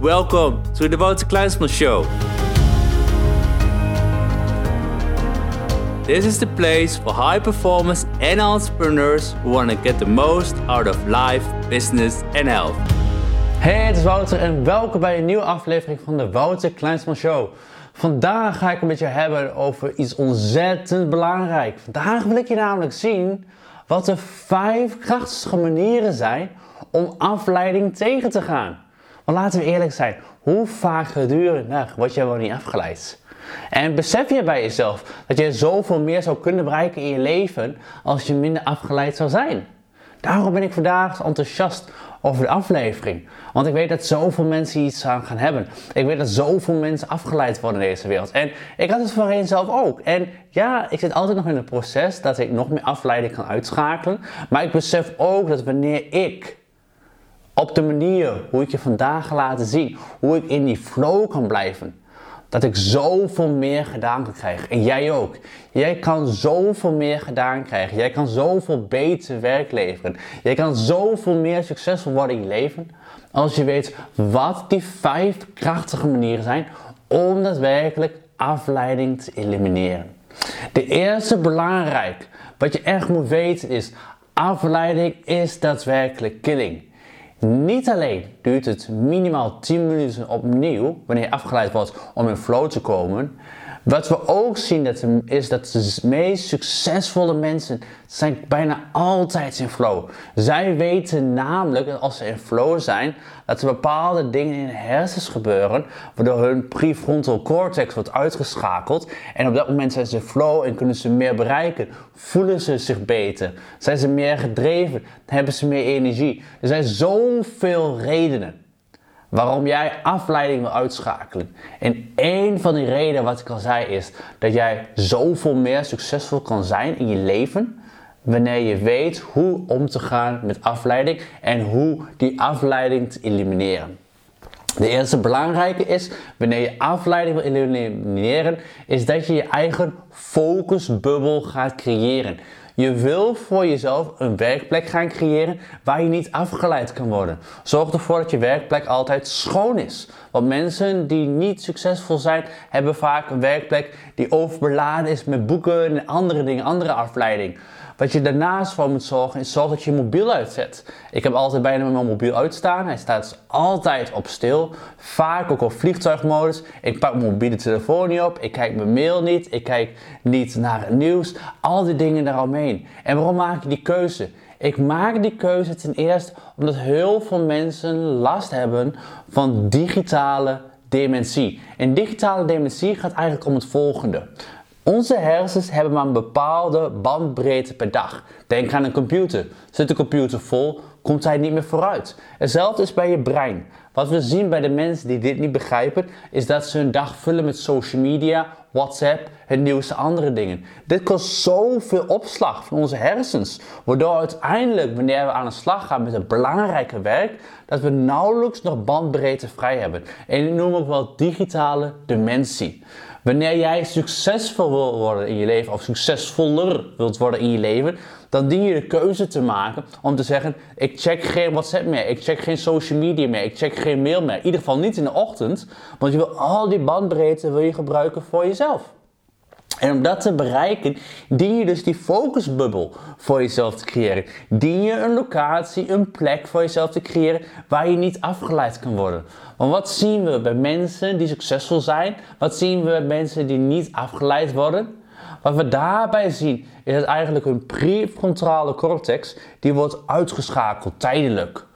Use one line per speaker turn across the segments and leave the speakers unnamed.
Welcome to the Wouter Kleinsman Show. This is the place for high performers and entrepreneurs who want to get the most out of life, business and health.
Hey, het is Wouter en welkom bij een nieuwe aflevering van de Wouter Kleinsman Show. Vandaag ga ik een beetje hebben over iets ontzettend belangrijk. Vandaag wil ik je namelijk zien wat de vijf krachtigste manieren zijn om afleiding tegen te gaan. Want laten we eerlijk zijn, hoe vaak gedurende word jij wel niet afgeleid? En besef je bij jezelf dat je zoveel meer zou kunnen bereiken in je leven als je minder afgeleid zou zijn? Daarom ben ik vandaag enthousiast over de aflevering. Want ik weet dat zoveel mensen iets aan gaan hebben. Ik weet dat zoveel mensen afgeleid worden in deze wereld. En ik had het voorheen zelf ook. En ja, ik zit altijd nog in het proces dat ik nog meer afleiding kan uitschakelen. Maar ik besef ook dat wanneer ik op de manier hoe ik je vandaag laten zien, hoe ik in die flow kan blijven, dat ik zoveel meer gedaan kan krijgen. En jij ook. Jij kan zoveel meer gedaan krijgen. Jij kan zoveel beter werk leveren. Jij kan zoveel meer succesvol worden in je leven. Als je weet wat die vijf krachtige manieren zijn om daadwerkelijk afleiding te elimineren. De eerste belangrijk, wat je echt moet weten is, afleiding is daadwerkelijk killing. Niet alleen duurt het minimaal 10 minuten opnieuw wanneer je afgeleid wordt om in flow te komen. Wat we ook zien dat, is dat de meest succesvolle mensen zijn bijna altijd in flow. Zij weten namelijk dat als ze in flow zijn, dat er bepaalde dingen in hun hersens gebeuren, waardoor hun prefrontal cortex wordt uitgeschakeld. En op dat moment zijn ze in flow en kunnen ze meer bereiken. Voelen ze zich beter. Zijn ze meer gedreven. Hebben ze meer energie. Er zijn zoveel redenen waarom jij afleiding wil uitschakelen. En één van die redenen wat ik al zei is dat jij zoveel meer succesvol kan zijn in je leven wanneer je weet hoe om te gaan met afleiding en hoe die afleiding te elimineren. De eerste belangrijke is, wanneer je afleiding wil elimineren, is dat je je eigen focusbubbel gaat creëren. Je wil voor jezelf een werkplek gaan creëren waar je niet afgeleid kan worden. Zorg ervoor dat je werkplek altijd schoon is. Want mensen die niet succesvol zijn, hebben vaak een werkplek die overbeladen is met boeken en andere dingen, andere afleiding. Wat je daarnaast voor moet zorgen, is zorg dat je je mobiel uitzet. Ik heb altijd bijna mijn mobiel uitstaan. Hij staat dus altijd op stil. Vaak ook op vliegtuigmodus. Ik pak mijn mobiele telefoon niet op. Ik kijk mijn mail niet. Ik kijk niet naar het nieuws. Al die dingen daaromheen. En waarom maak ik die keuze? Ik maak die keuze ten eerste omdat heel veel mensen last hebben van digitale dementie. En digitale dementie gaat eigenlijk om het volgende. Onze hersens hebben maar een bepaalde bandbreedte per dag. Denk aan een computer. Zit de computer vol, komt hij niet meer vooruit. Hetzelfde is bij je brein. Wat we zien bij de mensen die dit niet begrijpen, is dat ze hun dag vullen met social media, WhatsApp, het nieuwste andere dingen. Dit kost zoveel opslag van onze hersens, waardoor uiteindelijk, wanneer we aan de slag gaan met het belangrijke werk, dat we nauwelijks nog bandbreedte vrij hebben. En dit noem ik wel digitale dementie. Wanneer jij succesvol wil worden in je leven of succesvoller wilt worden in je leven, dan dien je de keuze te maken om te zeggen: ik check geen WhatsApp meer, ik check geen social media meer, ik check geen mail meer. In ieder geval niet in de ochtend, want je wil al die bandbreedte wil je gebruiken voor jezelf. En om dat te bereiken, dien je dus die focusbubbel voor jezelf te creëren. Dien je een locatie, een plek voor jezelf te creëren waar je niet afgeleid kan worden. Want wat zien we bij mensen die succesvol zijn? Wat zien we bij mensen die niet afgeleid worden? Wat we daarbij zien is dat eigenlijk hun prefrontale cortex die wordt uitgeschakeld tijdelijk.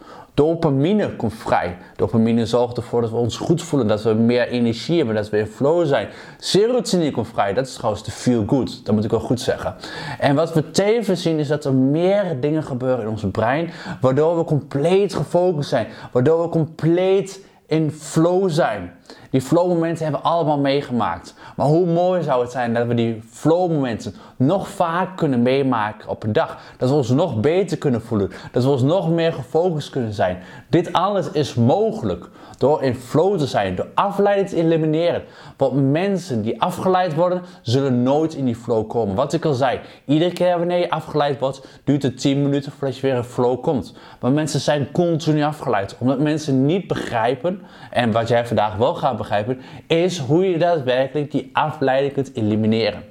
Dopamine komt vrij. Dopamine zorgt ervoor dat we ons goed voelen, dat we meer energie hebben, dat we in flow zijn. Serotonine komt vrij. Dat is trouwens de feel good. Dat moet ik wel goed zeggen. En wat we tevens zien is dat er meer dingen gebeuren in ons brein, waardoor we compleet gefocust zijn, waardoor we compleet in flow zijn. Die flow momenten hebben we allemaal meegemaakt. Maar hoe mooi zou het zijn dat we die flow momenten nog vaak kunnen meemaken op een dag. Dat we ons nog beter kunnen voelen. Dat we ons nog meer gefocust kunnen zijn. Dit alles is mogelijk door in flow te zijn, door afleiding te elimineren. Want mensen die afgeleid worden, zullen nooit in die flow komen. Wat ik al zei, iedere keer wanneer je afgeleid wordt, duurt het 10 minuten voordat je weer in flow komt. Maar mensen zijn continu afgeleid, omdat mensen niet begrijpen, en wat jij vandaag wel gaat begrijpen, is hoe je daadwerkelijk die afleiding kunt elimineren.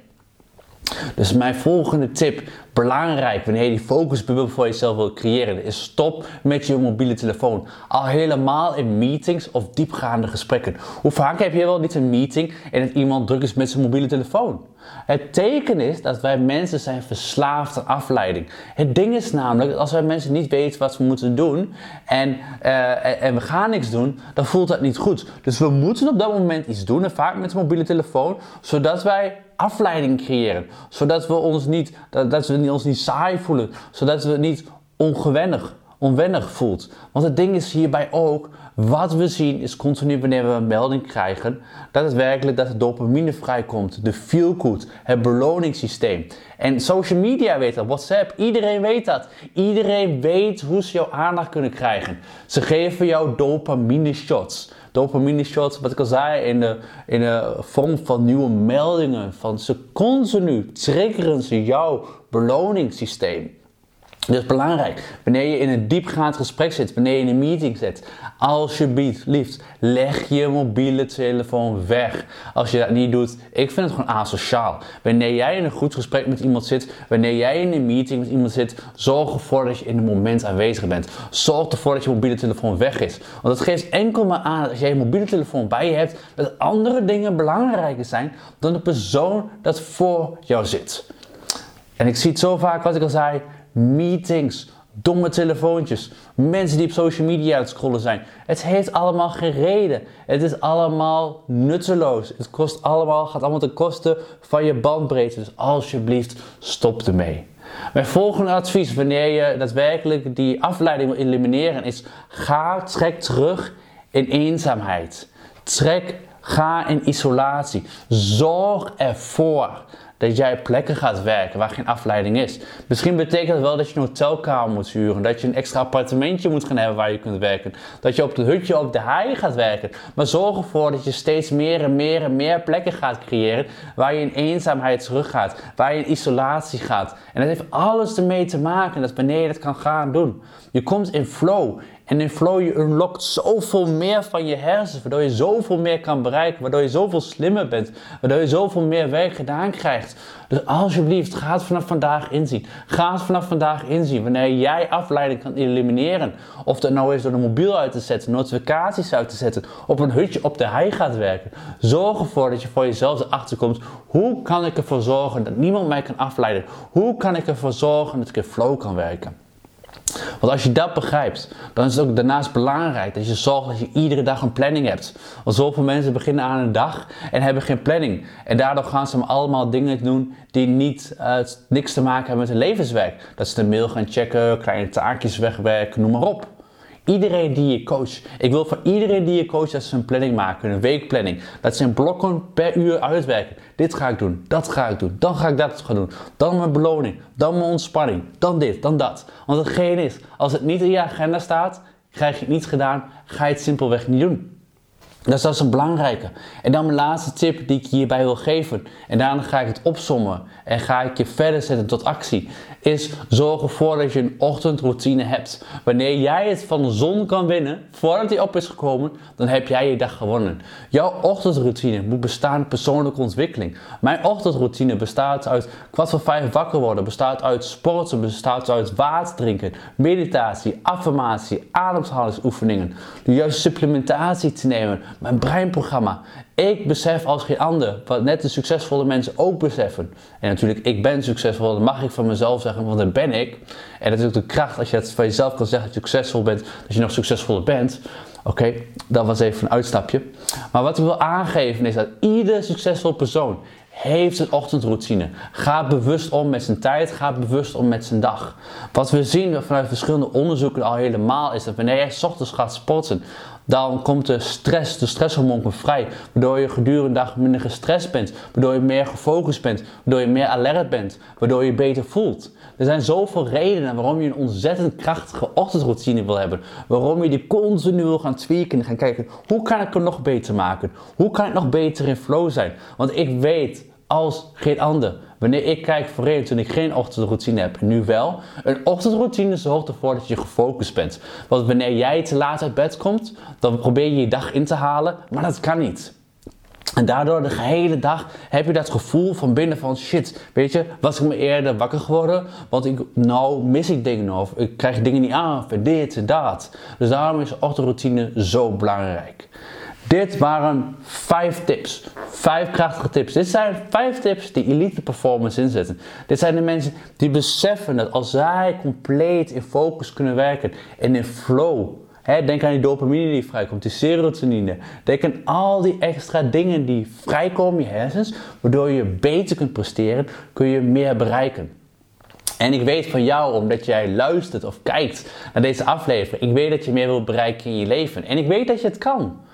Dus mijn volgende tip, belangrijk wanneer je die focusbubbel voor jezelf wil creëren, is stop met je mobiele telefoon. Al helemaal in meetings of diepgaande gesprekken. Hoe vaak heb je wel niet een meeting en dat iemand druk is met zijn mobiele telefoon? Het teken is dat wij mensen zijn verslaafd aan afleiding. Het ding is namelijk, als wij mensen niet weten wat we moeten doen en, uh, en we gaan niks doen, dan voelt dat niet goed. Dus we moeten op dat moment iets doen, en vaak met de mobiele telefoon, zodat wij afleiding creëren. Zodat we ons niet, dat, dat we ons niet saai voelen. Zodat we niet ongewennig, onwennig voelt. Want het ding is hierbij ook, wat we zien is continu wanneer we een melding krijgen, dat het werkelijk dat de dopamine vrijkomt. De feel good, het beloningssysteem. En social media weet dat, WhatsApp, iedereen weet dat. Iedereen weet hoe ze jouw aandacht kunnen krijgen. Ze geven jou dopamine shots dopamine shots, wat ik al zei, in de, in de vorm van nieuwe meldingen. Van ze continu triggeren ze jouw beloningssysteem. Dus belangrijk, wanneer je in een diepgaand gesprek zit, wanneer je in een meeting zit, alsjeblieft, leg je mobiele telefoon weg. Als je dat niet doet, ik vind het gewoon asociaal. Wanneer jij in een goed gesprek met iemand zit, wanneer jij in een meeting met iemand zit, zorg ervoor dat je in het moment aanwezig bent. Zorg ervoor dat je mobiele telefoon weg is. Want het geeft enkel maar aan dat als jij je mobiele telefoon bij je hebt, dat andere dingen belangrijker zijn dan de persoon dat voor jou zit. En ik zie het zo vaak, wat ik al zei, meetings, domme telefoontjes, mensen die op social media aan het scrollen zijn. Het heeft allemaal geen reden. Het is allemaal nutteloos. Het kost allemaal, gaat allemaal ten koste van je bandbreedte. Dus alsjeblieft, stop ermee. Mijn volgende advies wanneer je daadwerkelijk die afleiding wil elimineren is: ga, trek terug in eenzaamheid. Trek, ga in isolatie. Zorg ervoor dat jij plekken gaat werken waar geen afleiding is. Misschien betekent dat wel dat je een hotelkamer moet huren, dat je een extra appartementje moet gaan hebben waar je kunt werken, dat je op het hutje op de hei gaat werken. Maar zorg ervoor dat je steeds meer en meer en meer plekken gaat creëren waar je in eenzaamheid teruggaat, waar je in isolatie gaat. En dat heeft alles ermee te maken dat wanneer je dat kan gaan doen. Je komt in flow en in flow je unlockt zoveel meer van je hersenen, waardoor je zoveel meer kan bereiken, waardoor je zoveel slimmer bent, waardoor je zoveel meer werk gedaan krijgt. Dus alsjeblieft, ga het vanaf vandaag inzien. Ga het vanaf vandaag inzien. Wanneer jij afleiding kan elimineren, of dat nou is door de mobiel uit te zetten, notificaties uit te zetten, op een hutje op de hei gaat werken. Zorg ervoor dat je voor jezelf erachter komt, hoe kan ik ervoor zorgen dat niemand mij kan afleiden? Hoe kan ik ervoor zorgen dat ik in flow kan werken? Want als je dat begrijpt, dan is het ook daarnaast belangrijk dat je zorgt dat je iedere dag een planning hebt. Want zoveel mensen beginnen aan een dag en hebben geen planning. En daardoor gaan ze allemaal dingen doen die niet, uh, niks te maken hebben met hun levenswerk. Dat ze de mail gaan checken, kleine taakjes wegwerken, noem maar op. Iedereen die je coacht. Ik wil voor iedereen die je coacht dat ze een planning maken, een weekplanning. Dat ze in blokken per uur uitwerken. Dit ga ik doen, dat ga ik doen, dan ga ik dat gaan doen. Dan mijn beloning, dan mijn ontspanning, dan dit, dan dat. Want hetgeen is, als het niet in je agenda staat, krijg je het niet gedaan, ga je het simpelweg niet doen. Dat is een belangrijke. En dan mijn laatste tip die ik hierbij wil geven. En daarna ga ik het opsommen en ga ik je verder zetten tot actie. Is zorg ervoor dat je een ochtendroutine hebt. Wanneer jij het van de zon kan winnen, voordat die op is gekomen, dan heb jij je dag gewonnen. Jouw ochtendroutine moet bestaan uit persoonlijke ontwikkeling. Mijn ochtendroutine bestaat uit kwart voor vijf wakker worden, bestaat uit sporten, bestaat uit water drinken, meditatie, affirmatie, ademhalingsoefeningen. De juiste supplementatie te nemen, mijn breinprogramma. Ik besef als geen ander, wat net de succesvolle mensen ook beseffen. En natuurlijk, ik ben succesvol, dat mag ik van mezelf zeggen, want dat ben ik. En dat is ook de kracht als je het van jezelf kan zeggen dat je succesvol bent, dat je nog succesvoller bent. Oké, dat was even een uitstapje. Maar wat ik wil aangeven is dat ieder succesvol persoon heeft een ochtendroutine. Ga bewust om met zijn tijd, ga bewust om met zijn dag. Wat we zien vanuit verschillende onderzoeken al helemaal is dat wanneer jij ochtends gaat sporten, dan komt de stress, de stresshormoon komt vrij. Waardoor je gedurende de dag minder gestrest bent. Waardoor je meer gefocust bent. Waardoor je meer alert bent. Waardoor je je beter voelt. Er zijn zoveel redenen waarom je een ontzettend krachtige ochtendroutine wil hebben. Waarom je die continu wil gaan tweaken en gaan kijken. Hoe kan ik het nog beter maken? Hoe kan ik nog beter in flow zijn? Want ik weet als geen ander. Wanneer ik kijk voorheen toen ik geen ochtendroutine heb, nu wel. Een ochtendroutine zorgt ervoor dat je gefocust bent. Want wanneer jij te laat uit bed komt, dan probeer je je dag in te halen, maar dat kan niet. En daardoor de hele dag heb je dat gevoel van binnen van shit, weet je, was ik me eerder wakker geworden? Want ik, nou mis ik dingen of ik krijg dingen niet aan, dit en dat. Dus daarom is ochtendroutine zo belangrijk. Dit waren vijf tips. Vijf krachtige tips. Dit zijn vijf tips die elite performance inzetten. Dit zijn de mensen die beseffen dat als zij compleet in focus kunnen werken en in flow. Hè, denk aan die dopamine die vrijkomt, die serotonine. Denk aan al die extra dingen die vrijkomen in je hersens, waardoor je beter kunt presteren, kun je meer bereiken. En ik weet van jou, omdat jij luistert of kijkt naar deze aflevering, ik weet dat je meer wilt bereiken in je leven. En ik weet dat je het kan.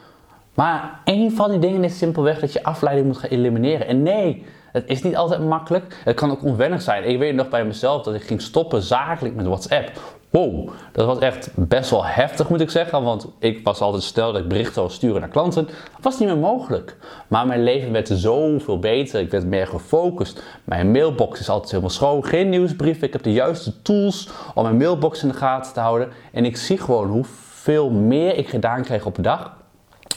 Maar een van die dingen is simpelweg dat je afleiding moet gaan elimineren. En nee, het is niet altijd makkelijk. Het kan ook onwennig zijn. Ik weet nog bij mezelf dat ik ging stoppen zakelijk met WhatsApp. Wow, dat was echt best wel heftig moet ik zeggen. Want ik was altijd stel dat ik berichten wil sturen naar klanten. Dat was niet meer mogelijk. Maar mijn leven werd zoveel beter. Ik werd meer gefocust. Mijn mailbox is altijd helemaal schoon. Geen nieuwsbrief. Ik heb de juiste tools om mijn mailbox in de gaten te houden. En ik zie gewoon hoeveel meer ik gedaan krijg op een dag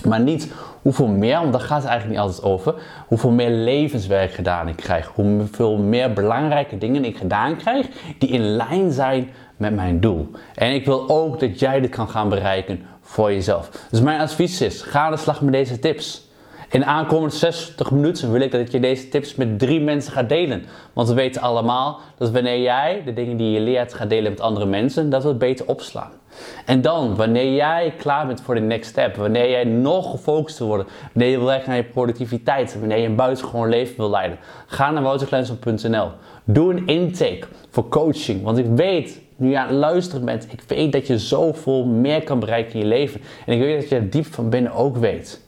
maar niet hoeveel meer, want daar gaat het eigenlijk niet altijd over. Hoeveel meer levenswerk gedaan ik krijg. Hoeveel meer belangrijke dingen ik gedaan krijg die in lijn zijn met mijn doel. En ik wil ook dat jij dit kan gaan bereiken voor jezelf. Dus mijn advies is: ga aan de slag met deze tips. In de aankomende 60 minuten wil ik dat je deze tips met drie mensen gaat delen. Want we weten allemaal dat wanneer jij de dingen die je leert gaat delen met andere mensen, dat we het beter opslaan. En dan, wanneer jij klaar bent voor de next step, wanneer jij nog gefocust wil worden, wanneer je wil werken aan je productiviteit, wanneer je een buitengewoon leven wil leiden, ga naar wouterkleinsel.nl. Doe een intake voor coaching, want ik weet nu je aan het luisteren bent, ik weet dat je zoveel meer kan bereiken in je leven. En ik weet dat je het diep van binnen ook weet.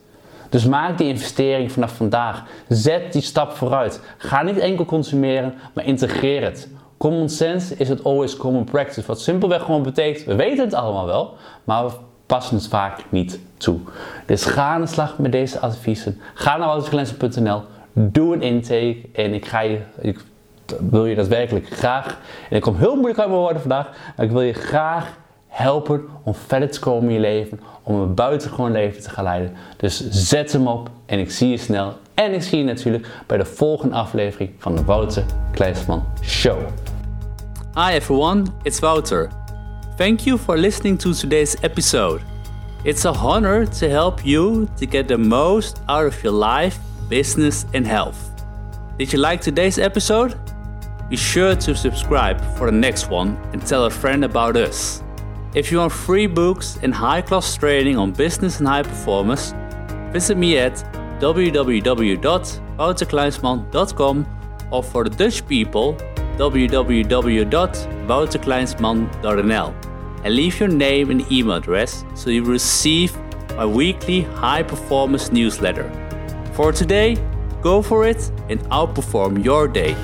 Dus maak die investering vanaf vandaag. Zet die stap vooruit. Ga niet enkel consumeren, maar integreer het. Common sense is het always common practice. Wat simpelweg gewoon betekent, we weten het allemaal wel, maar we passen het vaak niet toe. Dus ga aan de slag met deze adviezen. Ga naar wouterglensen.nl, doe een intake en ik ga je, ik wil je daadwerkelijk graag, en ik kom heel moeilijk uit mijn woorden vandaag, maar ik wil je graag helpen om verder te komen in je leven, om een buitengewoon leven te gaan leiden. Dus zet hem op en ik zie je snel. En ik zie je natuurlijk bij de volgende aflevering van de Wouter Kleinsman Show.
Hi everyone, it's Wouter. Thank you for listening to today's episode. It's a honor to help you to get the most out of your life, business, and health. Did you like today's episode? Be sure to subscribe for the next one and tell a friend about us. If you want free books and high class training on business and high performance, visit me at www.wouterkleinsman.com or for the Dutch people, www.wouterkleinsman.nl and leave your name and email address so you receive my weekly high performance newsletter. For today, go for it and outperform your day.